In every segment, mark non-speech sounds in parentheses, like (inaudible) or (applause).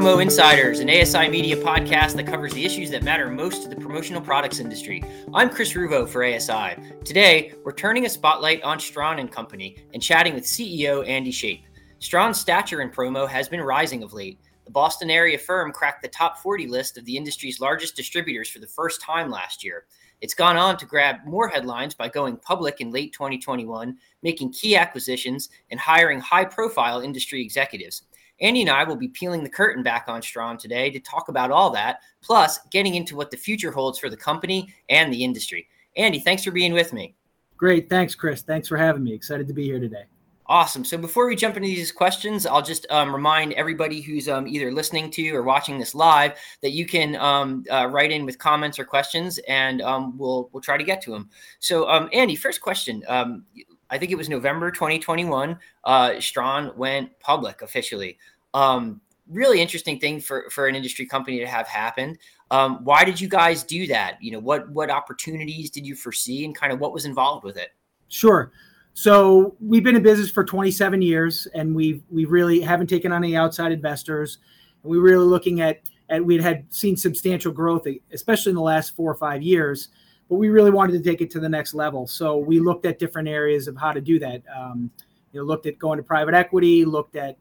Promo Insiders, an ASI media podcast that covers the issues that matter most to the promotional products industry. I'm Chris Ruvo for ASI. Today, we're turning a spotlight on Stran and Company and chatting with CEO Andy Shape. Stran's stature in promo has been rising of late. The Boston area firm cracked the top 40 list of the industry's largest distributors for the first time last year. It's gone on to grab more headlines by going public in late 2021, making key acquisitions, and hiring high profile industry executives. Andy and I will be peeling the curtain back on Stran today to talk about all that, plus getting into what the future holds for the company and the industry. Andy, thanks for being with me. Great. Thanks, Chris. Thanks for having me. Excited to be here today. Awesome. So before we jump into these questions, I'll just um, remind everybody who's um, either listening to or watching this live that you can um, uh, write in with comments or questions, and um, we'll we'll try to get to them. So, um, Andy, first question. Um, I think it was November 2021. Uh, Stran went public officially. Um, really interesting thing for for an industry company to have happened. Um, why did you guys do that? You know, what what opportunities did you foresee, and kind of what was involved with it? Sure. So we've been in business for 27 years, and we we really haven't taken on any outside investors. And we are really looking at at we had seen substantial growth, especially in the last four or five years but we really wanted to take it to the next level. So we looked at different areas of how to do that. Um, you know, looked at going to private equity, looked at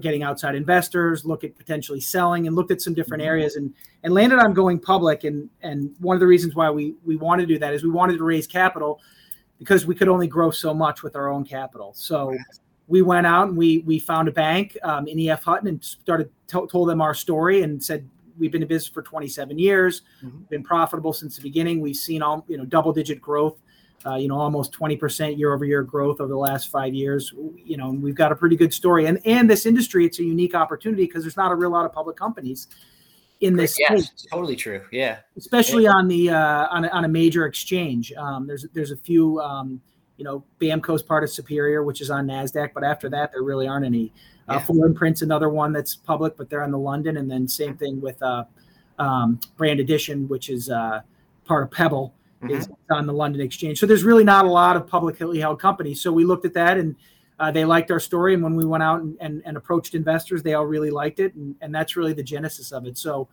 getting outside investors, look at potentially selling, and looked at some different mm-hmm. areas, and and landed on going public. And and one of the reasons why we we wanted to do that is we wanted to raise capital because we could only grow so much with our own capital. So. We went out and we we found a bank um, in EF Hutton and started t- told them our story and said we've been in business for 27 years, mm-hmm. been profitable since the beginning. We've seen all you know double digit growth, uh, you know almost 20% year over year growth over the last five years. You know, we've got a pretty good story. And and this industry, it's a unique opportunity because there's not a real lot of public companies in this yes, totally true. Yeah, especially yeah. on the uh, on a, on a major exchange. Um, there's there's a few. Um, you know, BAMKO's part of Superior, which is on Nasdaq, but after that, there really aren't any. Uh, yeah. 4imprint's another one that's public, but they're on the London, and then same thing with uh, um, Brand Addition, which is uh, part of Pebble, mm-hmm. is on the London Exchange. So there's really not a lot of publicly held companies. So we looked at that, and uh, they liked our story. And when we went out and, and, and approached investors, they all really liked it, and, and that's really the genesis of it. So,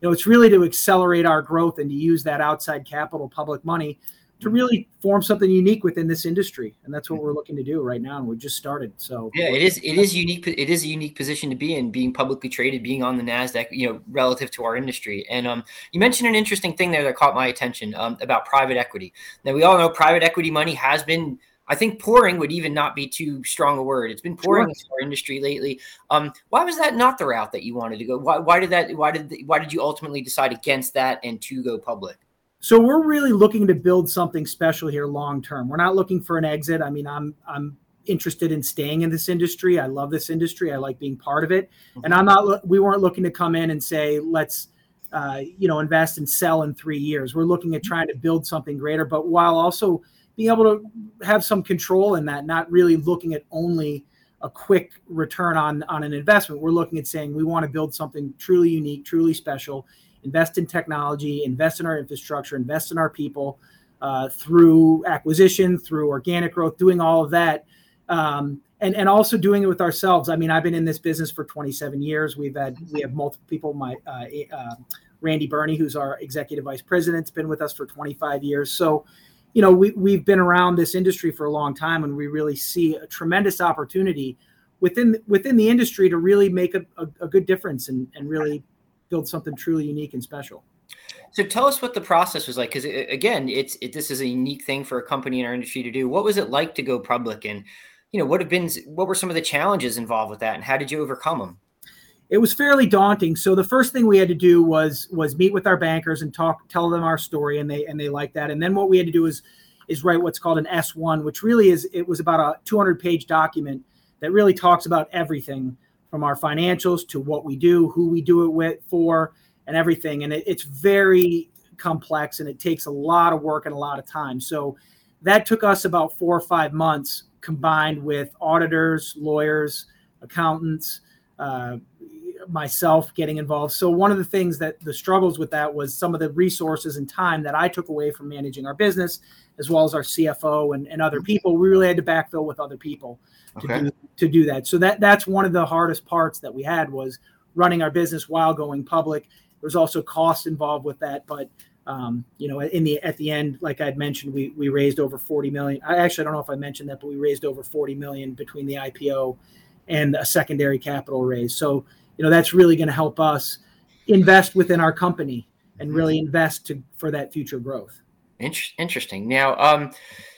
you know, it's really to accelerate our growth and to use that outside capital, public money to really form something unique within this industry and that's what we're looking to do right now and we just started so yeah it is it is unique it is a unique position to be in being publicly traded being on the nasdaq you know relative to our industry and um, you mentioned an interesting thing there that caught my attention um, about private equity now we all know private equity money has been I think pouring would even not be too strong a word. It's been pouring sure. into our industry lately. Um, why was that not the route that you wanted to go? Why, why did that? Why did why did you ultimately decide against that and to go public? So we're really looking to build something special here long term. We're not looking for an exit. I mean, I'm I'm interested in staying in this industry. I love this industry. I like being part of it. And I'm not. We weren't looking to come in and say let's. Uh, you know, invest and sell in three years. We're looking at trying to build something greater, but while also being able to have some control in that, not really looking at only a quick return on on an investment. We're looking at saying we want to build something truly unique, truly special, invest in technology, invest in our infrastructure, invest in our people uh, through acquisition, through organic growth, doing all of that. Um, and, and also doing it with ourselves. I mean, I've been in this business for 27 years. We've had we have multiple people. My uh, uh, Randy Birney, who's our executive vice president, has been with us for 25 years. So, you know, we we've been around this industry for a long time, and we really see a tremendous opportunity within within the industry to really make a, a, a good difference and, and really build something truly unique and special. So tell us what the process was like, because again, it's it, this is a unique thing for a company in our industry to do. What was it like to go public, and you know what have been what were some of the challenges involved with that, and how did you overcome them? It was fairly daunting. So the first thing we had to do was was meet with our bankers and talk, tell them our story, and they and they liked that. And then what we had to do is is write what's called an S1, which really is it was about a 200 page document that really talks about everything from our financials to what we do, who we do it with for, and everything. And it, it's very complex and it takes a lot of work and a lot of time. So that took us about four or five months combined with auditors, lawyers, accountants, uh, myself getting involved. So one of the things that the struggles with that was some of the resources and time that I took away from managing our business, as well as our CFO and, and other mm-hmm. people. We really had to backfill with other people to, okay. do, to do that. So that that's one of the hardest parts that we had was running our business while going public. There's also cost involved with that, but um, you know, in the at the end, like I'd mentioned, we we raised over 40 million. I actually don't know if I mentioned that, but we raised over 40 million between the IPO and a secondary capital raise. So, you know, that's really going to help us invest within our company and really invest to for that future growth. Interesting. Now, um,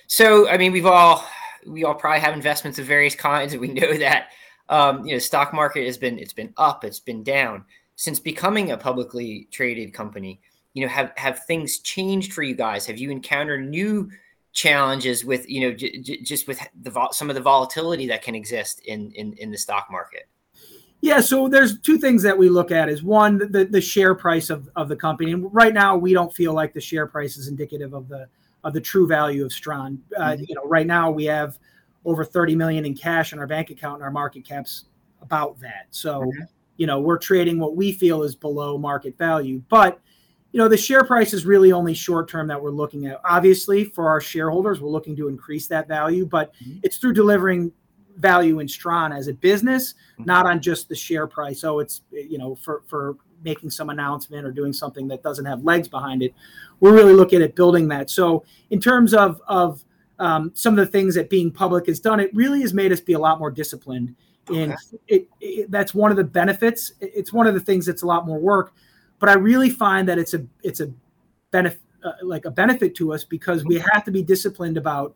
so I mean, we've all we all probably have investments of various kinds, and we know (laughs) that um, you know, stock market has been it's been up, it's been down. Since becoming a publicly traded company you know have have things changed for you guys? Have you encountered new challenges with you know j- j- just with the vol- some of the volatility that can exist in, in in the stock market? Yeah so there's two things that we look at is one the, the share price of, of the company. And right now we don't feel like the share price is indicative of the of the true value of Stran. Uh, mm-hmm. You know, right now we have over 30 million in cash in our bank account, and our market cap's about that. So, mm-hmm. you know, we're trading what we feel is below market value. But you know the share price is really only short term that we're looking at obviously for our shareholders we're looking to increase that value but mm-hmm. it's through delivering value in Stran as a business mm-hmm. not on just the share price so it's you know for for making some announcement or doing something that doesn't have legs behind it we're really looking at building that. So in terms of of um, some of the things that being public has done it really has made us be a lot more disciplined. Okay. and it, it, that's one of the benefits. It's one of the things that's a lot more work but I really find that it's a it's a benefit uh, like a benefit to us because we have to be disciplined about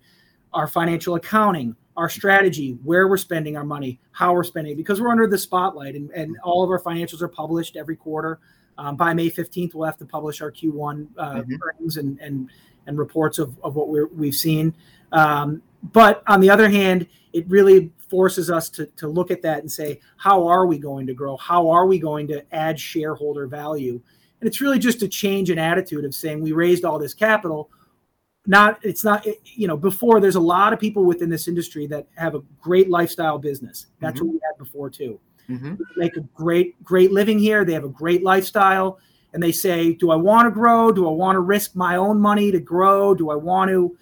our financial accounting, our strategy, where we're spending our money, how we're spending, because we're under the spotlight, and, and all of our financials are published every quarter. Um, by May 15th, we'll have to publish our Q1 uh, mm-hmm. earnings and, and and reports of, of what we're, we've seen. Um, but on the other hand, it really forces us to, to look at that and say, how are we going to grow? How are we going to add shareholder value? And it's really just a change in attitude of saying we raised all this capital. Not, it's not, you know, before there's a lot of people within this industry that have a great lifestyle business. That's mm-hmm. what we had before too. Mm-hmm. Make a great, great living here. They have a great lifestyle. And they say, do I want to grow? Do I want to risk my own money to grow? Do I want to,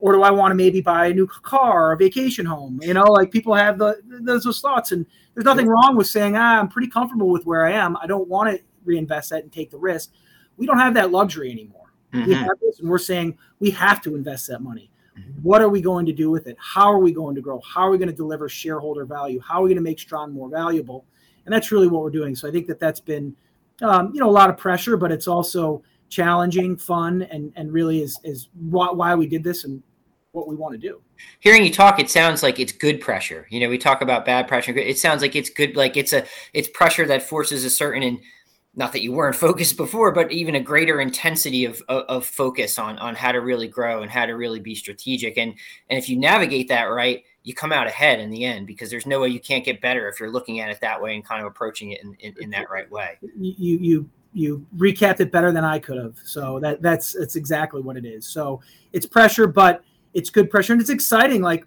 or do I want to maybe buy a new car or a vacation home? You know, like people have the those, those thoughts, and there's nothing wrong with saying, ah, I'm pretty comfortable with where I am. I don't want to reinvest that and take the risk. We don't have that luxury anymore. Mm-hmm. We have this, and we're saying we have to invest that money. Mm-hmm. What are we going to do with it? How are we going to grow? How are we going to deliver shareholder value? How are we going to make Stran more valuable? And that's really what we're doing. So I think that that's been, um, you know, a lot of pressure, but it's also challenging, fun, and and really is is why we did this and what we want to do. Hearing you talk, it sounds like it's good pressure. You know, we talk about bad pressure. It sounds like it's good, like it's a it's pressure that forces a certain and not that you weren't (laughs) focused before, but even a greater intensity of, of, of focus on on how to really grow and how to really be strategic. And and if you navigate that right, you come out ahead in the end because there's no way you can't get better if you're looking at it that way and kind of approaching it in, in, in that right way. You you you recapped it better than I could have. So that that's that's exactly what it is. So it's pressure, but it's good pressure and it's exciting. Like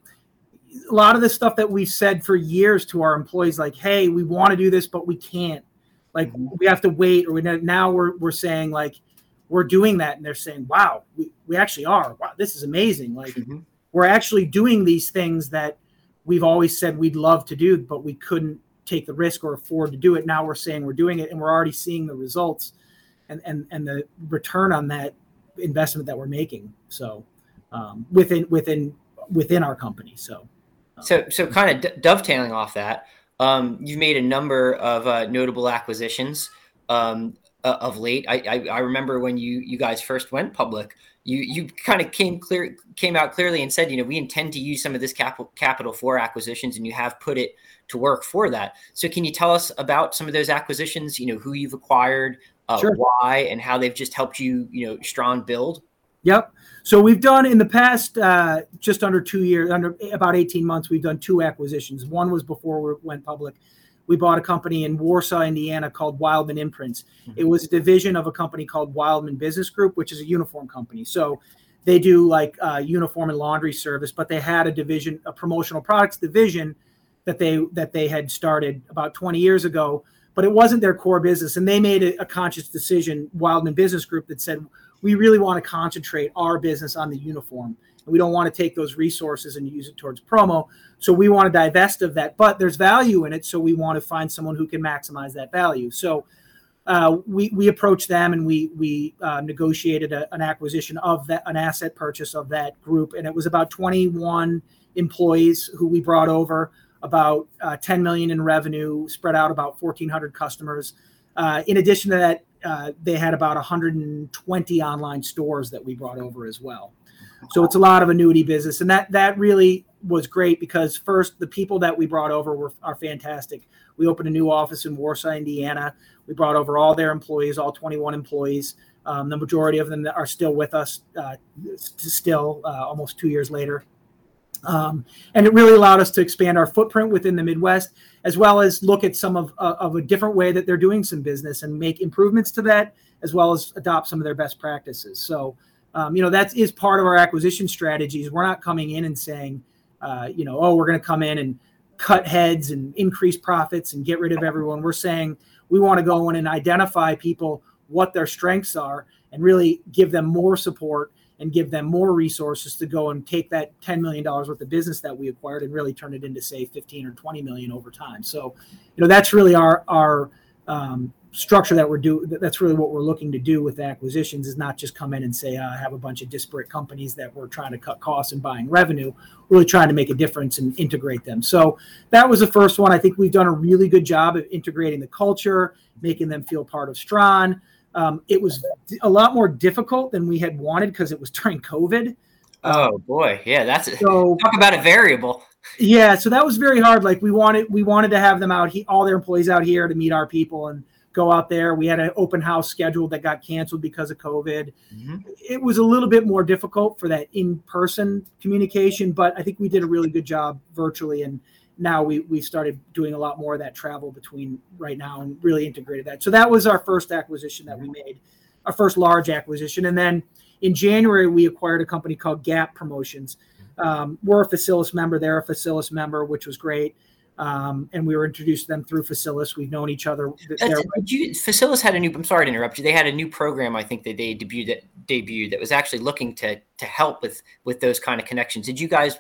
a lot of the stuff that we've said for years to our employees, like, hey, we want to do this, but we can't. Like mm-hmm. we have to wait, or we now we're we're saying like we're doing that, and they're saying, wow, we, we actually are. Wow, this is amazing. Like mm-hmm. we're actually doing these things that we've always said we'd love to do, but we couldn't take the risk or afford to do it. Now we're saying we're doing it, and we're already seeing the results and and and the return on that investment that we're making. So um, within within within our company. So, um, so so kind of d- dovetailing off that, um, you've made a number of uh, notable acquisitions um, uh, of late. I, I, I remember when you you guys first went public. You, you kind of came clear came out clearly and said you know we intend to use some of this capital capital for acquisitions and you have put it to work for that so can you tell us about some of those acquisitions you know who you've acquired uh, sure. why and how they've just helped you you know strong build Yep. So we've done in the past uh, just under two years, under about 18 months, we've done two acquisitions. One was before we went public. We bought a company in Warsaw, Indiana called Wildman Imprints. Mm-hmm. It was a division of a company called Wildman Business Group, which is a uniform company. So they do like uh, uniform and laundry service, but they had a division, a promotional products division that they that they had started about 20 years ago, but it wasn't their core business. And they made a, a conscious decision, Wildman Business Group, that said we really want to concentrate our business on the uniform and we don't want to take those resources and use it towards promo. So we want to divest of that, but there's value in it. So we want to find someone who can maximize that value. So uh, we we approached them and we we uh, negotiated a, an acquisition of that an asset purchase of that group, and it was about 21 employees who we brought over, about uh, 10 million in revenue, spread out about 1,400 customers. Uh, in addition to that, uh, they had about 120 online stores that we brought over as well. So it's a lot of annuity business, and that that really was great because first the people that we brought over were are fantastic. We opened a new office in Warsaw, Indiana. We brought over all their employees, all 21 employees. Um, the majority of them are still with us, uh, still uh, almost two years later. Um, and it really allowed us to expand our footprint within the Midwest, as well as look at some of, uh, of a different way that they're doing some business and make improvements to that, as well as adopt some of their best practices. So, um, you know, that is part of our acquisition strategies. We're not coming in and saying, uh, you know, oh, we're going to come in and cut heads and increase profits and get rid of everyone. We're saying we want to go in and identify people what their strengths are and really give them more support and give them more resources to go and take that $10 million worth of business that we acquired and really turn it into say 15 or 20 million over time. So, you know, that's really our, our um, structure that we're doing. That's really what we're looking to do with acquisitions is not just come in and say, uh, I have a bunch of disparate companies that we're trying to cut costs and buying revenue, really trying to make a difference and integrate them. So that was the first one. I think we've done a really good job of integrating the culture, making them feel part of Stran. Um, it was a lot more difficult than we had wanted because it was (laughs) during COVID. Oh boy, yeah, that's a, so, talk about a variable. Yeah, so that was very hard. Like we wanted, we wanted to have them out, he, all their employees out here to meet our people and go out there. We had an open house scheduled that got canceled because of COVID. Mm-hmm. It was a little bit more difficult for that in-person communication, but I think we did a really good job virtually and now we we started doing a lot more of that travel between right now and really integrated that. So that was our first acquisition that we made, our first large acquisition, and then in January we acquired a company called Gap Promotions. Um, we're a Facilis member; they're a Facilis member, which was great. Um, and we were introduced to them through Facilis. We've known each other. Did you, Facilis had a new. I'm sorry to interrupt you. They had a new program. I think that they debuted that debuted that was actually looking to to help with with those kind of connections. Did you guys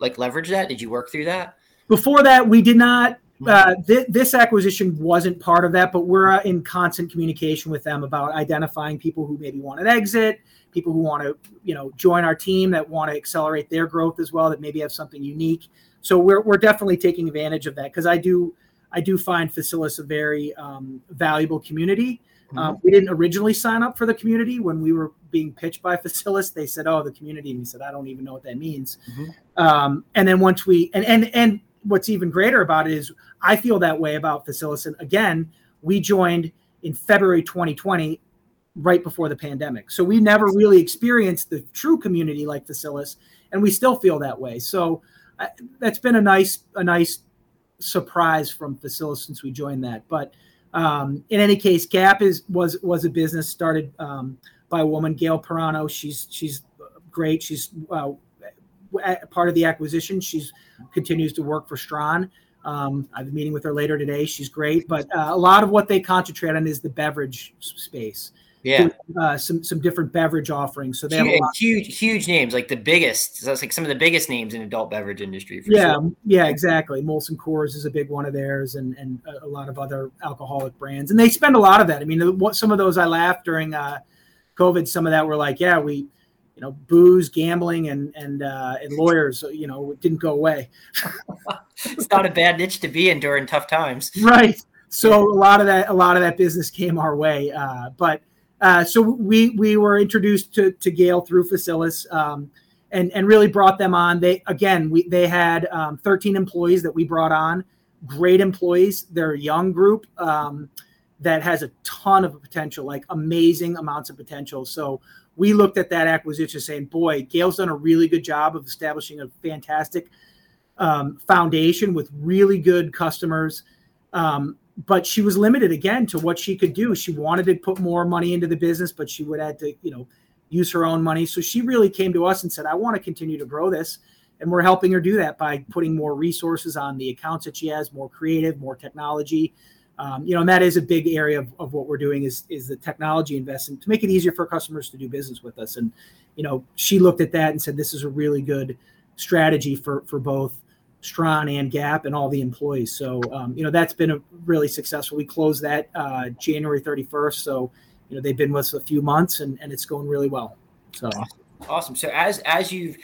like leverage that? Did you work through that? Before that, we did not. Uh, th- this acquisition wasn't part of that, but we're uh, in constant communication with them about identifying people who maybe want to exit, people who want to, you know, join our team that want to accelerate their growth as well, that maybe have something unique. So we're we're definitely taking advantage of that because I do I do find Facilis a very um, valuable community. Mm-hmm. Um, we didn't originally sign up for the community when we were being pitched by (laughs) Facilis. They said, "Oh, the community," and we said, "I don't even know what that means." Mm-hmm. Um, and then once we and and and what's even greater about it is I feel that way about Facilis. And again, we joined in February 2020, right before the pandemic. So we never really experienced the true community like Facilis, and we still feel that way. So uh, that's been a nice, a nice surprise from Facilis since we joined that. But um, in any case, Gap is was was a business started um, by a woman, Gail Pirano. She's she's great. She's uh, part of the acquisition. She's continues to work for Stran. Um, I have a meeting with her later today. She's great, but uh, a lot of what they concentrate on is the beverage space. Yeah, uh, some some different beverage offerings. So they huge, have huge, huge names like the biggest. So it's like some of the biggest names in adult beverage industry. yeah, sure. yeah, exactly. Molson Coors is a big one of theirs, and and a lot of other alcoholic brands. And they spend a lot of that. I mean, what some of those I laughed during uh, COVID. Some of that were like, yeah, we you know, booze, gambling, and and uh, and lawyers, you know, didn't go away. it's not a bad niche to be in during tough times, right? So a lot of that, a lot of that business came our way. Uh, but uh, so we we were introduced to to Gail through Facilis, um, and and really brought them on. They again, we they had um, 13 employees that we brought on, great employees. They're a young group. Um, that has a ton of potential, like amazing amounts of potential. So we looked at that acquisition saying, boy, Gail's done a really good job of establishing a fantastic um, foundation with really good customers. Um, but she was limited again to what she could do. She wanted to put more money into the business, but she would have to, you know, use her own money. So she really came to us and said, I want to continue to grow this. And we're helping her do that by putting more resources on the accounts that she has, more creative, more technology, um, you know, and that is a big area of, of what we're doing is is the technology investment to make it easier for customers to do business with us. And you know, she looked at that and said, this is a really good strategy for for both Stran and Gap and all the employees. So um, you know, that's been a really successful. We closed that uh, January 31st. So you know, they've been with us a few months and and it's going really well. So awesome. So as as you've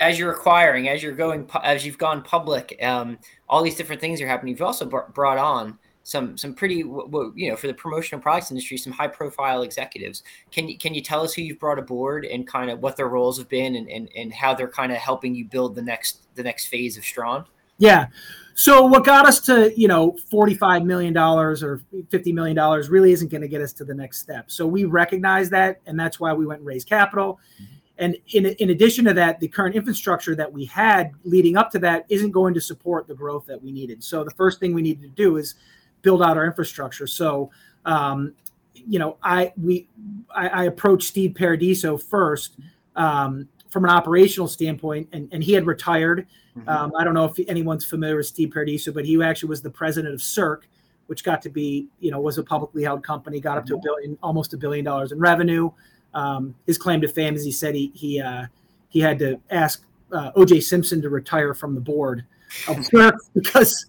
as you're acquiring, as you're going, as you've gone public, um, all these different things are happening. You've also brought on some some pretty you know for the promotional products industry some high profile executives. Can you can you tell us who you've brought aboard and kind of what their roles have been and and, and how they're kind of helping you build the next the next phase of Stran yeah. So what got us to you know 45 million dollars or 50 million dollars really isn't going to get us to the next step. So we recognize that and that's why we went and raised capital. Mm-hmm. And in, in addition to that, the current infrastructure that we had leading up to that isn't going to support the growth that we needed. So the first thing we needed to do is build out our infrastructure. So, um, you know, I we I, I approached Steve Paradiso first um, from an operational standpoint, and, and he had retired. Mm-hmm. Um, I don't know if anyone's familiar with Steve Paradiso, but he actually was the president of Cyrk, which got to be, you know, was a publicly held company, got up to a mm-hmm. billion, almost a billion dollars in revenue. Um, his claim to fame is he said he he uh, he had to ask uh, O.J. Simpson to retire from the board of Cyrk (laughs) because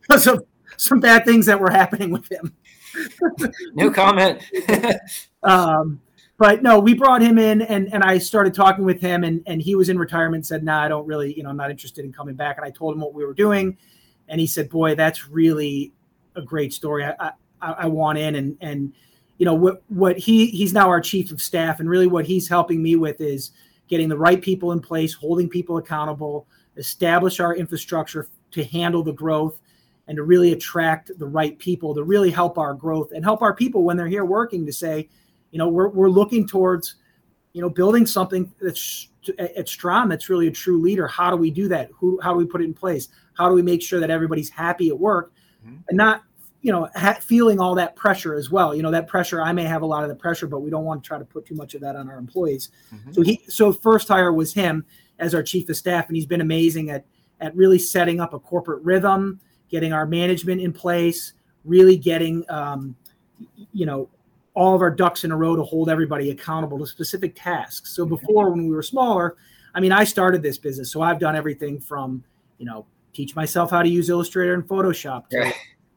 because of (laughs) some bad things that were happening with him. no comment. (laughs) um, but no, we brought him in and, and I started talking with him and, and he was in retirement, said, nah, I don't really, you know, I'm not interested in coming back. And I told him what we were doing. And he said, boy, that's really a great story. I, I, I want in and, and, you know, what, what he, he's now our chief of staff and really what he's helping me with is getting the right people in place, holding people accountable, establish our infrastructure to handle the growth and to really attract the right people to really help our growth and help our people when they're here working to say, you know, we're, we're looking towards, you know, building something that's at Stran that's really a true leader. How do we do that? Who, how do we put it in place? How do we make sure that everybody's happy at work mm-hmm. and not, you know, ha- feeling all that pressure as well. You know, that pressure, I may have a lot of the pressure, but we don't want to try to put too much of that on our employees. Mm-hmm. So he, so first hire was him as our chief of staff, and he's been amazing at, at really setting up a corporate rhythm, getting our management in place, really getting, um, you know, all of our ducks in a row to hold everybody accountable to specific tasks. So before, when we were smaller, I mean, I started this business, so I've done everything from, you know, teach myself how to use Illustrator and Photoshop to,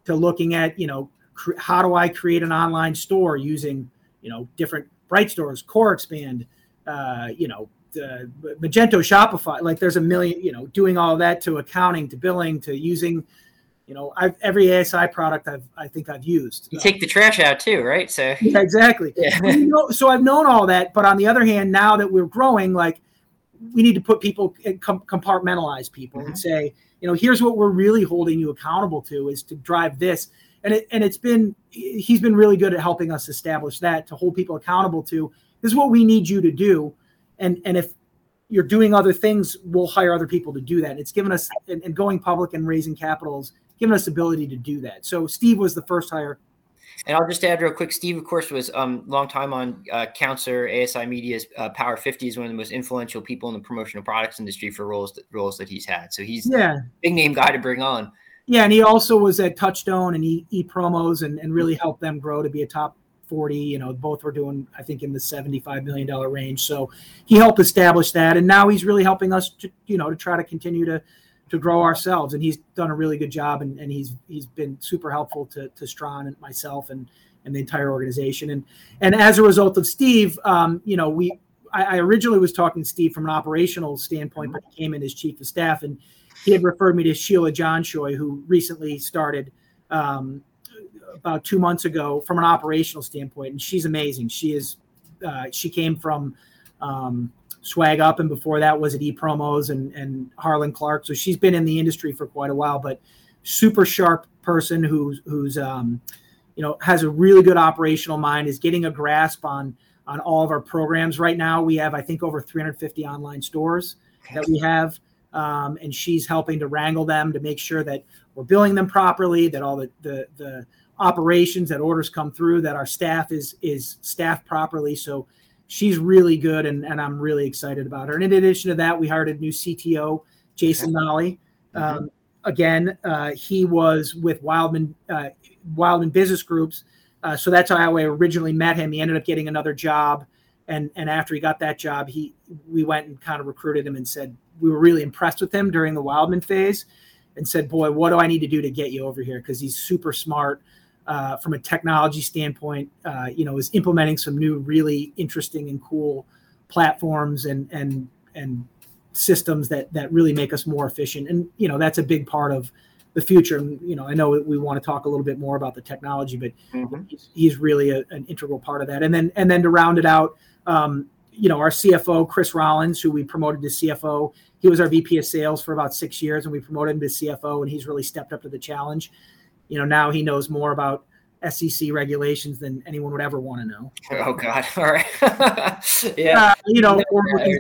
to looking at, you know, cr- how do I create an online store using, you know, different Bright Stores, CoreXpand, uh, you know, the Magento, Shopify. Like, there's a million, you know, doing all that to accounting, to billing, to using you know, I've every ASI product I've I think I've used. You take the trash out too, right? So (laughs) yeah, exactly. Yeah. you know, so I've known all that, but on the other hand, now that we're growing, like we need to put people compartmentalize people mm-hmm. and say, you know, here's what we're really holding you accountable to is to drive this. And it and it's been he's been really good at helping us establish that to hold people accountable to this is what we need you to do. And and if you're doing other things, we'll hire other people to do that. It's given us and, and going public and raising capitals given us the ability to do that. So Steve was the first hire. And I'll just add real quick. Steve, of course, was um long time on uh, Counselor ASI Media's uh, Power 50 is one of the most influential people in the promotional products industry for roles that roles that he's had. So he's yeah big name guy to bring on. Yeah, and he also was at Touchstone and e, e promos and, and really helped them grow to be a top 40. You know, both were doing, I think, in the $75 million range. So he helped establish that. And now he's really helping us to, you know, to try to continue to to grow ourselves. And he's done a really good job, and, and he's he's been super helpful to to Stran and myself and and the entire organization. And and as a result of Steve, um, you know, we I, I, originally was talking to Steve from an operational standpoint, but he came in as chief of staff, and he had referred me to Sheila Johnshoy, who recently started. Um, about two months ago from an operational standpoint and she's amazing she is uh, she came from um, Swag Up, and before that was at E Promos and and Harland Clarke. So she's been in the industry for quite a while, but super sharp person who's who's um, you know has a really good operational mind, is getting a grasp on on all of our programs. Right now, we have I think over 350 online stores that we have. Um, and she's helping to wrangle them to make sure that we're billing them properly, that all the, the, the operations that orders come through, that our staff is is staffed properly. So she's really good, and, and I'm really excited about her. And in addition to that, we hired a new CTO, Jason Nolly. Mm-hmm. Um, again, uh, he was with Wildman uh, Wildman Business Groups, uh, so that's how I originally met him. He ended up getting another job, and and after he got that job, he we went and kind of recruited him and said we were really impressed with him during the Wildman phase, and said, "Boy, what do I need to do to get you over here?" Because he's super smart. Uh, from a technology standpoint, uh, you know, is implementing some new, really interesting and cool platforms and and and systems that that really make us more efficient. And you know, that's a big part of the future. And you know, I know we want to talk a little bit more about the technology, but mm-hmm. he's, he's, really a, an integral part of that. And then and then to round it out, um, you know, our CFO Chris Rollins, who we promoted to CFO, he was our VP of Sales for about six years, and we promoted him to CFO, and he's really stepped up to the challenge. You know, now he knows more about SEC regulations than anyone would ever want to know. (laughs) Oh God! (laughs) All right, (laughs) yeah, uh, you know,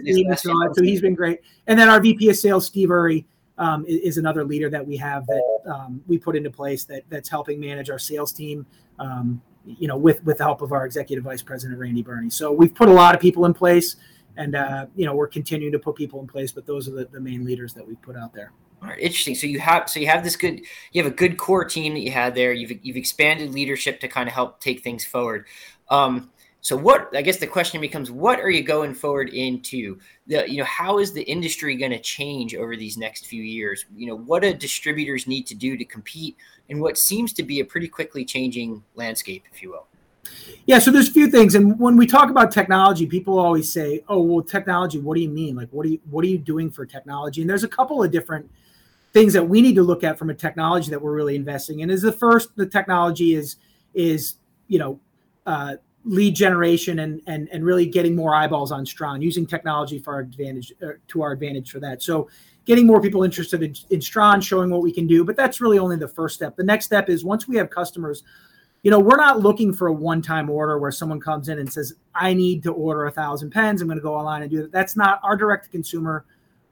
yeah, so he's been great. And then our VP of Sales, Steve Urry, um, is, is, another leader that we have that um, we put into place that that's helping manage our sales team. Um, you know, with with the help of our executive vice president Randy Birney. So we've put a lot of people in place, and uh, you know, we're continuing to put people in place. But those are the, the main leaders that we've put out there. All right, interesting. So you have so you have this good you have a good core team that you had there. You've you've expanded leadership to kind of help take things forward. Um, so what I guess the question becomes what are you going forward into? The you know how is the industry going to change over these next few years? You know what do distributors need to do to compete in what seems to be a pretty quickly changing landscape, if you will. Yeah, so there's a few things, and when we talk about technology, people always say, "Oh, well, technology. What do you mean? Like, what are you what are you doing for technology?" And there's a couple of different things that we need to look at from a technology that we're really investing in is the first the technology is is you know uh, lead generation and and and really getting more eyeballs on Stran using technology for our advantage uh, to our advantage for that. So getting more people interested in, in Stran showing what we can do but that's really only the first step. The next step is once we have customers you know we're not looking for a one-time order where someone comes in and says i need to order a thousand pens. I'm going to go online and do that. That's not our direct to consumer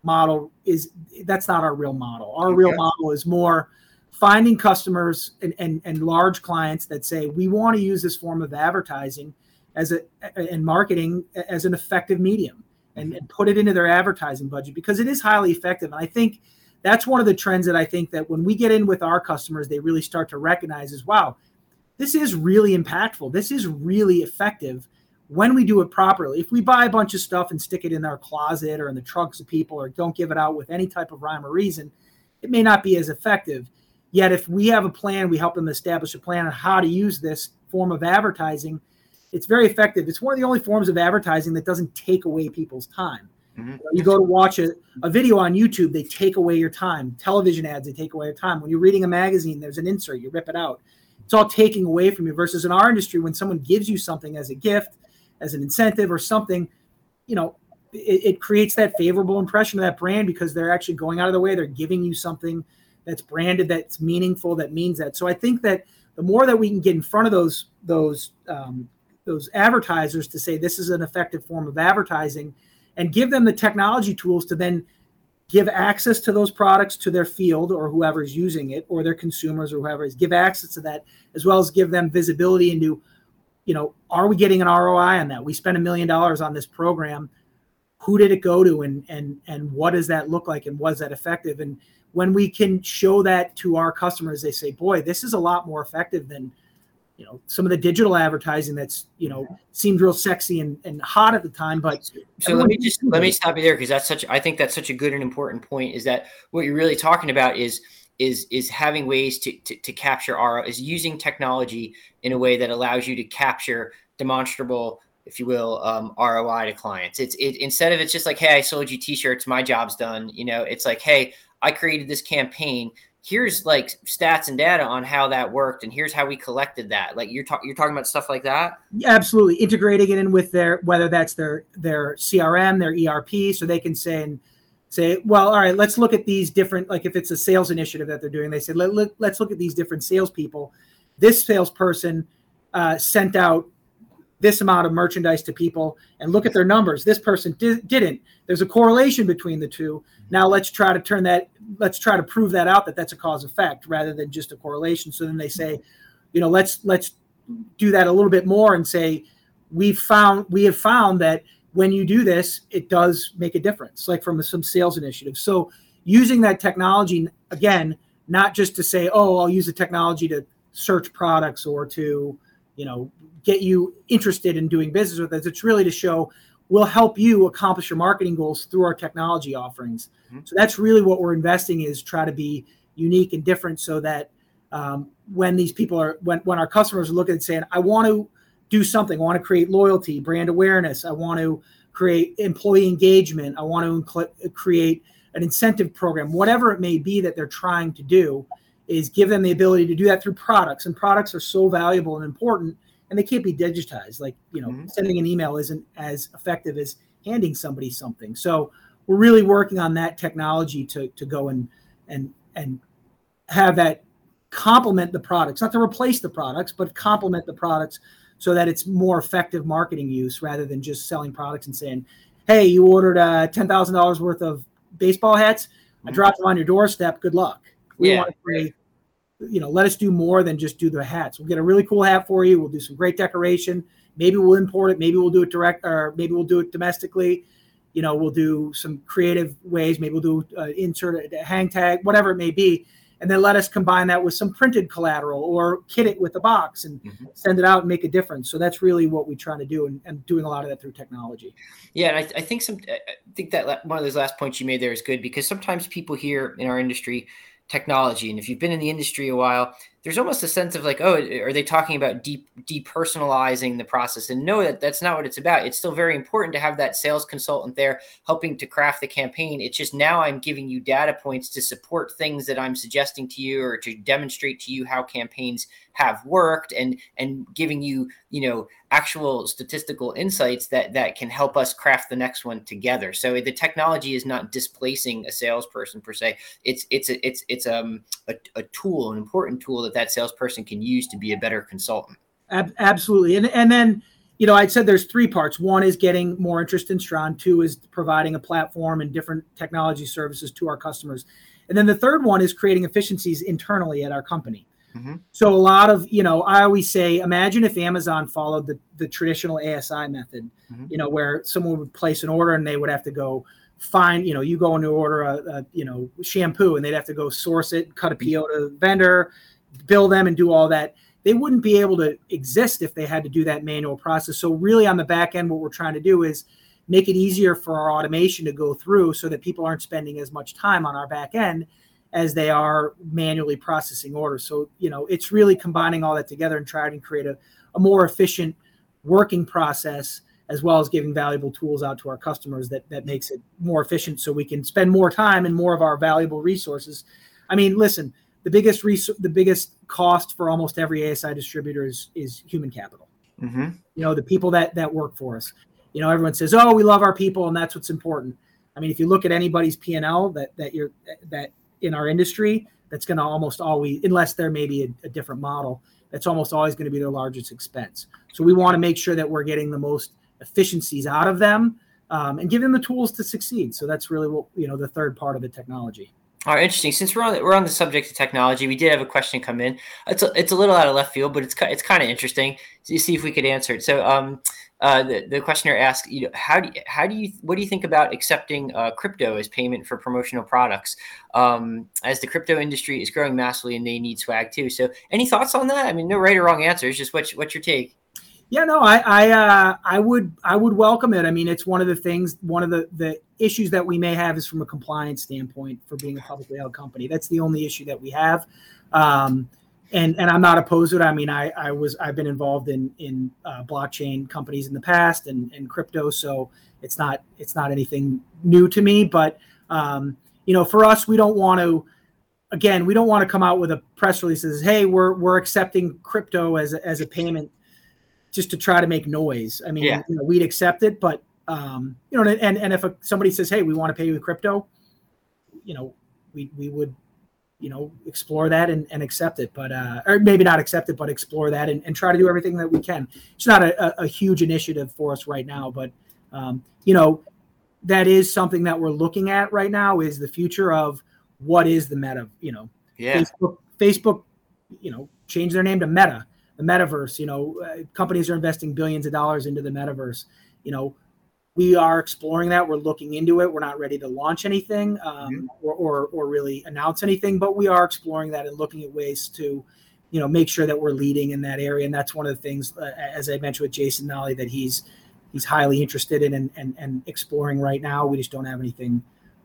model is that's not our real model. Our real model is more finding customers and, and, and large clients that say we want to use this form of advertising as a and marketing as an effective medium and, mm-hmm. and put it into their advertising budget because it is highly effective. And I think that's one of the trends that I think that when we get in with our customers, they really start to recognize is wow, this is really impactful. This is really effective when we do it properly. If we buy a bunch of stuff and stick it in our closet or in the trunks of people or don't give it out with any type of rhyme or reason, it may not be as effective. Yet, if we have a plan, we help them establish a plan on how to use this form of advertising. It's very effective. It's one of the only forms of advertising that doesn't take away people's time. Mm-hmm. You go to watch a, a video on YouTube, they take away your time. Television ads, they take away your time. When you're reading a magazine, there's an insert, you rip it out. It's all taking away from you. Versus in our industry, when someone gives you something as a gift, as an incentive or something, you know, it, it, creates that favorable impression of that brand because they're actually going out of the way. They're giving you something that's branded, that's meaningful, that means that. So I think that the more that we can get in front of those those um, those advertisers to say this is an effective form of advertising, and give them the technology tools to then give access to those products to their field or whoever is using it or their consumers or whoever is give access to that as well as give them visibility into you know, are we getting an ROI on that? We spent a million dollars on this program. Who did it go to, and and and what does that look like, and was that effective? And when we can show that to our customers, they say, "Boy, this is a lot more effective than." you know some of the digital advertising that's you know seemed real sexy and, and hot at the time but so let me just let me stop you there because that's such i think that's such a good and important point is that what you're really talking about is is is having ways to, to, to capture RO is using technology in a way that allows you to capture demonstrable, if you will, um, ROI to clients. It's it instead of it's just like, hey, I sold you t-shirts, my job's done. You know, it's like, hey, I created this campaign. Here's like stats and data on how that worked, and here's how we collected that. Like you're talking, you're talking about stuff like that. Yeah, absolutely, integrating it in with their whether that's their their CRM, their ERP, so they can say say, well, all right, let's look at these different, like if it's a sales initiative that they're doing, they say, let, let, us look at these different salespeople. This salesperson uh, sent out this amount of merchandise to people and look at their numbers. This person di- didn't. There's a correlation between the two. Now let's try to turn that, let's try to prove that out that that's a cause effect rather than just a correlation. So then they say, you know, let's, let's do that a little bit more and say, we've found, we have found that when you do this, it does make a difference, like from some sales initiatives. So using that technology again, not just to say, oh, I'll use the technology to search products or to, you know, get you interested in doing business with us. It's really to show we'll help you accomplish your marketing goals through our technology offerings. Mm-hmm. So that's really what we're investing is try to be unique and different so that um, when these people are when, when our customers are looking and saying, I want to do something, I want to create loyalty, brand awareness, I want to create employee engagement, I want to inc- create an incentive program, whatever it may be that they're trying to do, is give them the ability to do that through products. And products are so valuable and important, and they can't be digitized. Like you know, mm-hmm. sending an email isn't as effective as handing somebody something. So we're really working on that technology to to go and and and have that complement the products, not to replace the products, but complement the products so that it's more effective marketing use rather than just selling products and saying, "Hey, you ordered uh, ten thousand dollars worth of baseball hats. I mm-hmm. dropped them on your doorstep. Good luck." We yeah. want to create, you know, let us do more than just do the hats. We'll get a really cool hat for you. We'll do some great decoration. Maybe we'll import it. Maybe we'll do it direct, or maybe we'll do it domestically. You know, we'll do some creative ways. Maybe we'll do uh, insert a hang tag, whatever it may be and then let us combine that with some printed collateral or kit it with a box and mm-hmm. send it out and make a difference. So that's really what we try to do, and, and doing a lot of that through technology. Yeah, and I, I, think some, I think that one of those last points you made there is good because sometimes people here in our industry technology, and if you've been in the industry a while, there's almost a sense of like, oh, are they talking about deep depersonalizing the process? And no, that that's not what it's about. It's still very important to have that sales consultant there helping to craft the campaign. It's just now I'm giving you data points to support things that I'm suggesting to you or to demonstrate to you how campaigns have worked and and giving you you know actual statistical insights that that can help us craft the next one together so the technology is not displacing a salesperson per se it's it's a, it's it's um a, a tool an important tool that that salesperson can use to be a better consultant absolutely and and then you know, I said there's three parts. One is getting more interest in Stran. Two is providing a platform and different technology services to our customers. And then the third one is creating efficiencies internally at our company. Mm-hmm. So a lot of, you know, I always say, imagine if Amazon followed the, the traditional ASI method, mm-hmm. you know, where someone would place an order and they would have to go find, you know, you go into order a, a you know, shampoo and they'd have to go source it, cut a PO to the vendor, bill them and do all that. They wouldn't be able to exist if they had to do that manual process. So really on the back end, what we're trying to do is make it easier for our automation to go through so that people aren't spending as much time on our back end as they are manually processing orders. So, you know, it's really combining all that together and trying to create a, a more efficient working process as well as giving valuable tools out to our customers that that makes it more efficient so we can spend more time and more of our valuable resources. I mean, listen, the biggest res- the biggest cost for almost every ASI distributor is, is human capital. Mm-hmm. You know, the people that that work for us. You know, everyone says, "Oh, we love our people, and that's what's important." I mean, if you look at anybody's P and L that that you're that in our industry that's going to almost always unless there may be a, a different model that's almost always going to be their largest expense. So we want to make sure that we're getting the most efficiencies out of them um, and give them the tools to succeed. So that's really what you know the third part of the technology all right, interesting. Since we're on the, we're on the subject of technology, we did have a question come in. It's a, it's a little out of left field, but it's it's kind of interesting. to see if we could answer it. So, um, uh, the, the questioner asked, you know, how do you, how do you what do you think about accepting uh, crypto as payment for promotional products? Um, as the crypto industry is growing massively and they need swag too. So, any thoughts on that? I mean, no right or wrong answers. Just what's what's your take? Yeah, no, I I uh, I would I would welcome it. I mean, it's one of the things, one of the the issues that we may have is from a compliance standpoint for being a publicly held company. That's the only issue that we have. Um, and and I'm not opposed to it. I mean, I I was I've been involved in in uh, blockchain companies in the past and and crypto, so it's not it's not anything new to me. But um, you know, for us, we don't want to. Again, we don't want to come out with a press release that says, "Hey, we're we're accepting crypto as a, as a payment," just to try to make noise. I mean, yeah. you know, we'd accept it, but um, you know, and and if a, somebody says, "Hey, we want to pay you with crypto," you know, we we would you know explore that and, and accept it but uh or maybe not accept it but explore that and, and try to do everything that we can. It's not a, a huge initiative for us right now but um you know that is something that we're looking at right now is the future of what is the meta you know? Yeah. Facebook facebook you know change their name to meta the metaverse you know uh, companies are investing billions of dollars into the metaverse you know we are exploring that. We're looking into it. We're not ready to launch anything um, mm-hmm. or, or, or really announce anything, but we are exploring that and looking at ways to, you know, make sure that we're leading in that area. And that's one of the things, uh, as I mentioned with Jason Nolly, that he's he's highly interested in and, and, and exploring right now. We just don't have anything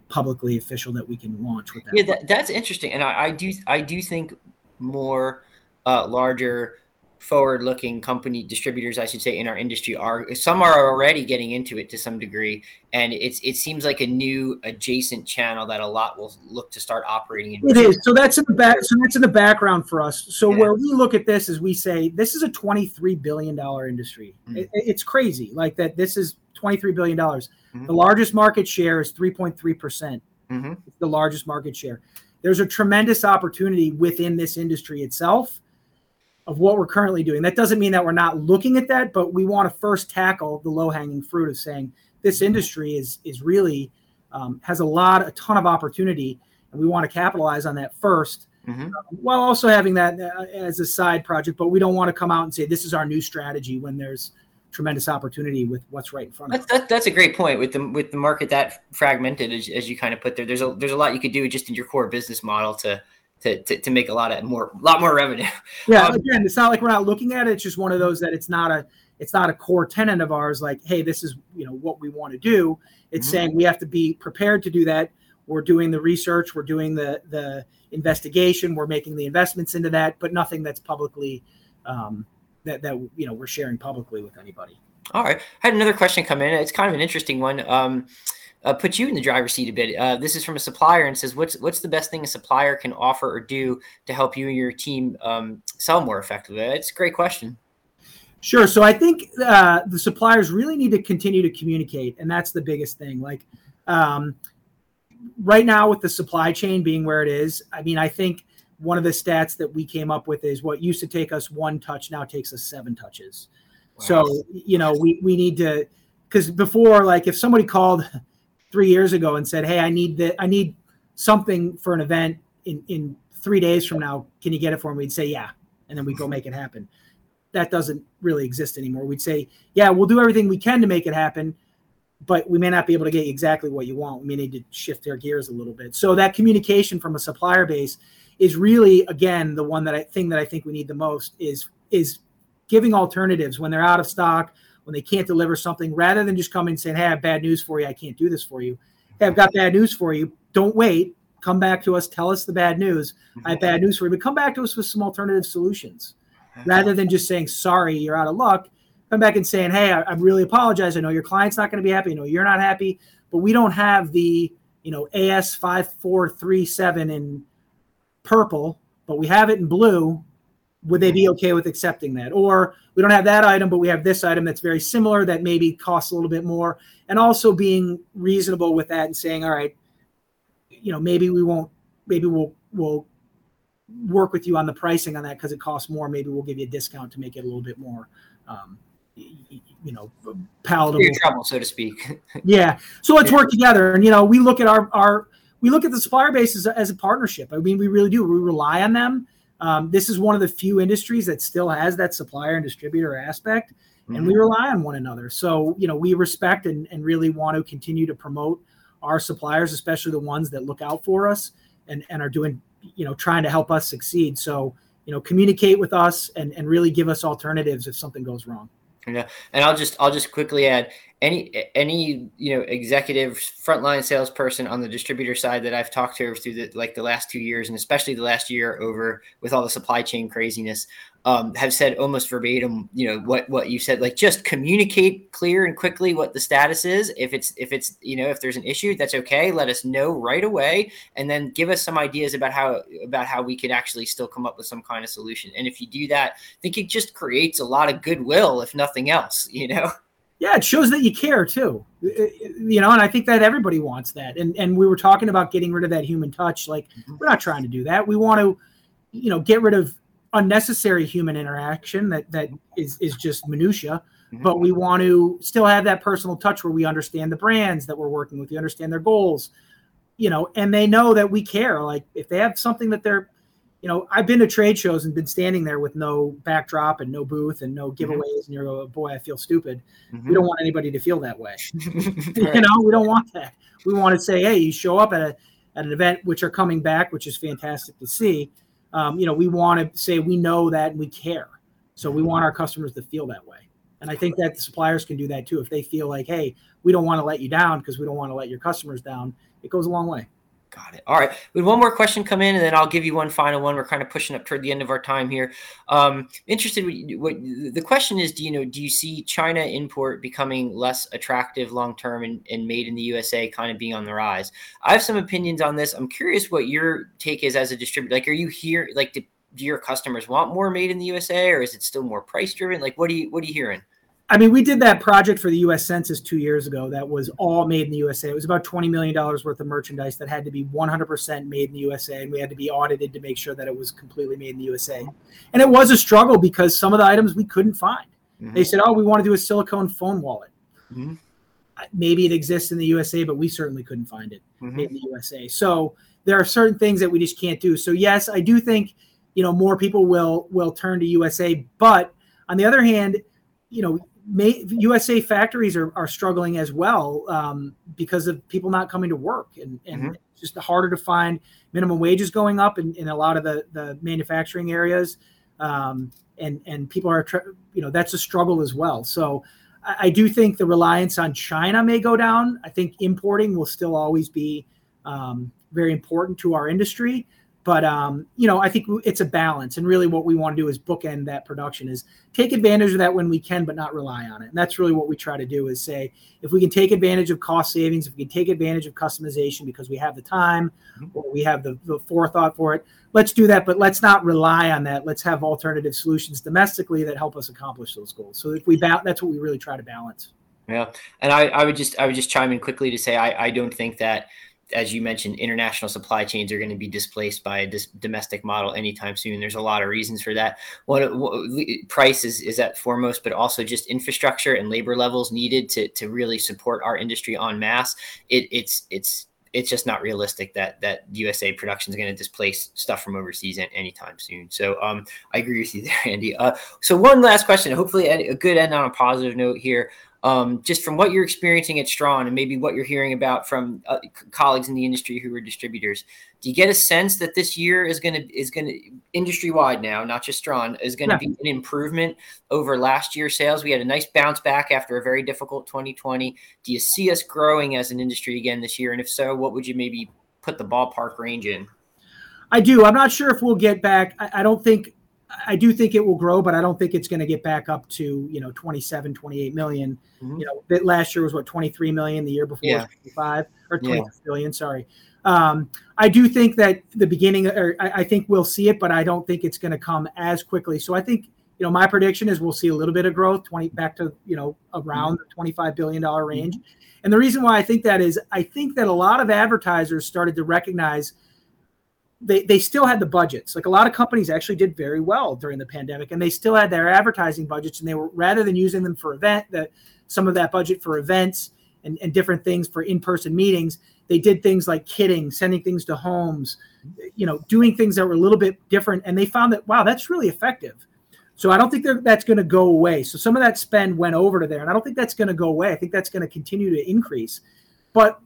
publicly official that we can launch with that. Yeah, that, that's interesting, and I, I do I do think more uh, larger forward looking company distributors i should say in our industry are some are already getting into it to some degree. And it's it seems like a new adjacent channel that a lot will look to start operating in. It is. So that's in the back so that's in the background for us. So yeah. where we look at this is we say this is a 23 billion dollar industry. Mm-hmm. it, it's crazy like that this is 23 billion dollars. Mm-hmm. the largest market share is 3.3 percent. Mm-hmm. it's the largest market share. There's a tremendous opportunity within this industry itself of what we're currently doing. That doesn't mean that we're not looking at that, but we want to first tackle the low hanging fruit of saying this industry is is really um, has a lot, a ton of opportunity, and we want to capitalize on that 1st mm-hmm. um, while also having that uh, as a side project. But we don't want to come out and say this is our new strategy when there's tremendous opportunity with what's right in front of us. That, that's a great point with the with the market that fragmented as, as you kind of put there. There's a there's a lot you could do just in your core business model to to, to, to make a lot of more lot more revenue. Yeah, um, again, it's not like we're not looking at it. It's just one of those that it's not a it's not a core tenant of ours. Like, hey, this is you know what we want to do. It's mm-hmm. saying we have to be prepared to do that. We're doing the research. We're doing the the investigation. We're making the investments into that, but nothing that's publicly um, that that you know we're sharing publicly with anybody. All right, I had another question come in. It's kind of an interesting one. Um, uh, put you in the driver's seat a bit. Uh, this is from a supplier and says, "What's what's the best thing a supplier can offer or do to help you and your team um, sell more effectively?" It's a great question. Sure. So I think uh, the suppliers really need to continue to communicate, and that's the biggest thing. Like um, right now, with the supply chain being where it is, I mean, I think one of the stats that we came up with is what used to take us one touch now takes us seven touches. Wow. So you know, we we need to because before, like, if somebody called three years ago and said, "Hey, I need that. I need something for an event in in three days from now. Can you get it for me?" We'd say, "Yeah," and then we'd go make it happen. That doesn't really exist anymore. We'd say, "Yeah, we'll do everything we can to make it happen." But we may not be able to get exactly what you want. We may need to shift our gears a little bit. So that communication from a supplier base is really, again, the one that I thing that I think we need the most is is giving alternatives when they're out of stock when they can't deliver something, rather than just coming and saying, Hey, I have bad news for you. I can't do this for you. Hey, I've got bad news for you. Don't wait. Come back to us. Tell us the bad news. I have bad news for you, but come back to us with some alternative solutions rather than just saying, Sorry, you're out of luck. Come back and saying, Hey, I, I really apologize. I know your client's not going to be happy. I know you're not happy, but we don't have the, you know, AS 5437 in purple, but we have it in blue would they be okay with accepting that? Or we don't have that item but we have this item that's very similar that maybe costs a little bit more. And also being reasonable with that and saying all right you know maybe we won't maybe we'll we'll work with you on the pricing on that because it costs more. Maybe we'll give you a discount to make it a little bit more um, you know palatable. Trouble so to speak. (laughs) Yeah. So let's work together. And you know we look at our our we look at the supplier base as a, as a partnership. I mean we really do. We rely on them um, this is one of the few industries that still has that supplier and distributor aspect, mm-hmm. and we mm-hmm. rely on one another. So, you know, we respect and, and really want to continue to promote our suppliers, especially the ones that look out for us and, and are doing, you know, trying to help us succeed. So, you know, communicate with us and, and really give us alternatives if something goes wrong. Yeah, and I'll just I'll just quickly add any any you know executive frontline salesperson on the distributor side that I've talked to through the like the last two years and especially the last year over with all the supply chain craziness um, have said almost verbatim, you know, what what you said, like just communicate clear and quickly what the status is. If it's if it's you know if there's an issue, that's okay. Let us know right away, and then give us some ideas about how about how we could actually still come up with some kind of solution. And if you do that, I think it just creates a lot of goodwill, if nothing else. (laughs) You know. Yeah, it shows that you care too. You know, and I think that everybody wants that. And and we were talking about getting rid of that human touch. Like mm-hmm. we're not trying to do that. We want to, you know, get rid of unnecessary human interaction that that is is just minutia mm-hmm. but we want to still have that personal touch where we understand the brands that we're working with we understand their goals you know and they know that we care like if they have something that they're you know, I've been to trade shows and been standing there with no backdrop and no booth and no mm-hmm. giveaways, mm-hmm. and you're going, boy, I feel stupid. Mm-hmm. We don't want anybody to feel that way. (laughs) (laughs) you know, we don't want that. We want to say, hey, you show up at a at an event which are coming back, which is fantastic to see. Um, you know, we want to say we know that we care. So we want our customers to feel that way. And I think that the suppliers can do that too. If they feel like, hey, we don't want to let you down because we don't want to let your customers down, it goes a long way. Got it. All right. We have one more question come in, and then I'll give you one final one. We're kind of pushing up toward the end of our time here. Um, interested. What, the question is? Do you know? Do you see China import becoming less attractive long term and, and made in the USA kind of being on the rise? I have some opinions on this. I'm curious what your take is as a distributor. Like, are you here? Like, do, do your customers want more made in the USA, or is it still more price driven? Like, what do you what are you hearing? I mean, we did that project for the U.S. Census two years ago. That was all made in the USA. It was about twenty million dollars worth of merchandise that had to be one hundred percent made in the USA, and we had to be audited to make sure that it was completely made in the USA. And it was a struggle because some of the items we couldn't find. Mm-hmm. They said, "Oh, we want to do a silicone phone wallet." Mm-hmm. Maybe it exists in the USA, but we certainly couldn't find it mm-hmm. in the USA. So there are certain things that we just can't do. So yes, I do think you know more people will will turn to USA, but on the other hand, you know may, USA factories are, are struggling as well um, because of people not coming to work and, and mm-hmm. it's just harder to find minimum wages going up in, in a lot of the, the manufacturing areas. Um, and, and people are, you know, that's a struggle as well. So I, I, do think the reliance on China may go down. I think importing will still always be um, very important to our industry. But um, you know, I think it's a balance, and really, what we want to do is bookend that production. Is take advantage of that when we can, but not rely on it. And that's really what we try to do. Is say if we can take advantage of cost savings, if we can take advantage of customization because we have the time mm-hmm. or we have the, the forethought for it, let's do that. But let's not rely on that. Let's have alternative solutions domestically that help us accomplish those goals. So if we ba- that's what we really try to balance. Yeah, and I, I would just I would just chime in quickly to say I, I don't think that as you mentioned, international supply chains are going to be displaced by a dis- domestic model anytime soon. There's a lot of reasons for that. One, price is, is at foremost, but also just infrastructure and labor levels needed to, to really support our industry en masse. It, it's it's it's just not realistic that that USA production is going to displace stuff from overseas anytime soon. So um, I agree with you (laughs) there, Andy. Uh, so one last question, hopefully a good end on a positive note here um, just from what you're experiencing at Stran and maybe what you're hearing about from uh, colleagues in the industry who are distributors, do you get a sense that this year is going to is going to industry wide now, not just Stran, is going to yeah. be an improvement over last year's sales? We had a nice bounce back after a very difficult 2020. Do you see us growing as an industry again this year? And if so, what would you maybe put the ballpark range in? I do. I'm not sure if we'll get back. I, I don't think I do think it will grow, but I don't think it's going to get back up to, you know, 27, 28 million. Mm-hmm. You know, that last year was what, 23 million, the year before yeah. 25 or 20 yeah. billion, sorry. Um, I do think that the beginning, or I, I, think we'll see it, but I don't think it's going to come as quickly. So I think, you know, my prediction is we'll see a little bit of growth, 20 back to, you know, around mm-hmm. the $25 billion range. Mm-hmm. And the reason why I think that is I think that a lot of advertisers started to recognize – they, they still had the budgets. Like a lot of companies actually did very well during the pandemic, and they still had their advertising budgets. And they were rather than using them for event that some of that budget for events and, and different things for in-person meetings, they did things like kitting, sending things to homes, you know, doing things that were a little bit different. And they found that wow, that's really effective. So I don't think that's going to go away. So some of that spend went over to there, and I don't think that's going to go away. I think that's going to continue to increase. But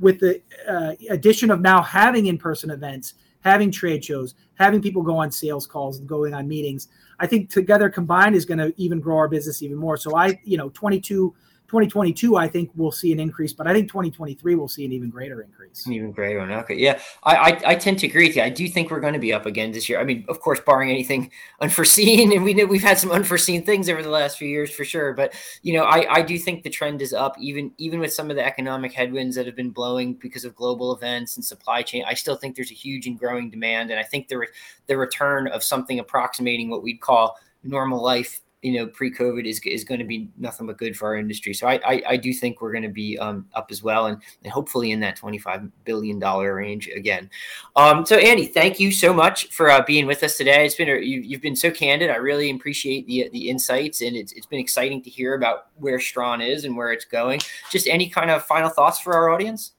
with the uh, addition of now having in-person events having trade shows, having people go on sales calls and going on meetings. I think together combined is going to even grow our business even more. So I, you know, 22 2022, I think we'll see an increase, but I think 2023 we'll see an even greater increase. An even greater one. Okay. Yeah. I, I, I, tend to agree with you. I do think we're going to be up again this year. I mean, of course, barring anything (laughs) unforeseen, and we know we've had some unforeseen things over the last few years for sure. But, you know, I, I do think the trend is up, even, even with some of the economic headwinds that have been blowing because of global events and supply chain. I still think there's a huge and growing demand. And I think the, the return of something approximating what we'd call normal life you know, pre-COVID is, is going to be nothing but good for our industry. So I, I, I do think we're going to be um, up as well, and, and hopefully in that $25 billion range again. Um, so Andy, thank you so much for uh, being with us today. It's been, a, you, have been so candid. I really appreciate the, the insights and it's, it's been exciting to hear about where Stran is and where it's going. Just any kind of final thoughts for our audience?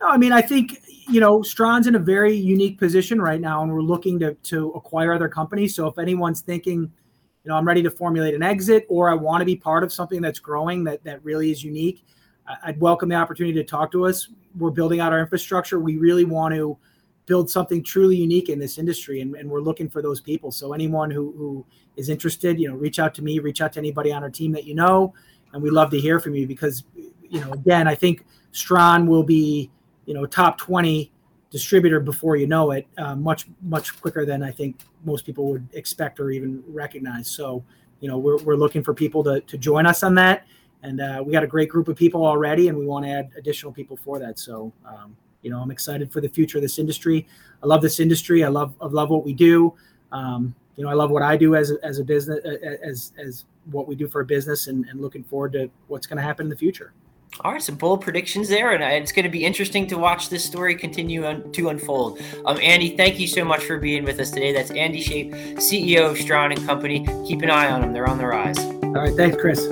No, I mean, I think you know Stran's in a very unique position right now, and we're looking to to acquire other companies. So if anyone's thinking, you know, I'm ready to formulate an exit, or I want to be part of something that's growing that that really is unique, I'd welcome the opportunity to talk to us. We're building out our infrastructure. We really want to build something truly unique in this industry, and, and we're looking for those people. So anyone who who is interested, you know, reach out to me, reach out to anybody on our team that you know, and we love to hear from you because, you know, again, I think Stran will be you know top 20 distributor before you know it uh, much much quicker than i think most people would expect or even recognize. So you know we're, we're looking for people to, to join us on that. And uh, we got a great group of people already and we want to add additional people for that. So um, you know i'm excited for the future of this industry. I love this industry. I love i love what we do. Um, you know i love what i do as a, as a business as as what we do for a business and, and looking forward to what's going to happen in the future all right, some bold predictions there, and it's going to be interesting to watch this story continue un- to unfold. Um, Andy, thank you so much for being with us today. That's Andy Shape, CEO of Stran and Company. Keep an eye on them; they're on the rise. All right, thanks, Chris.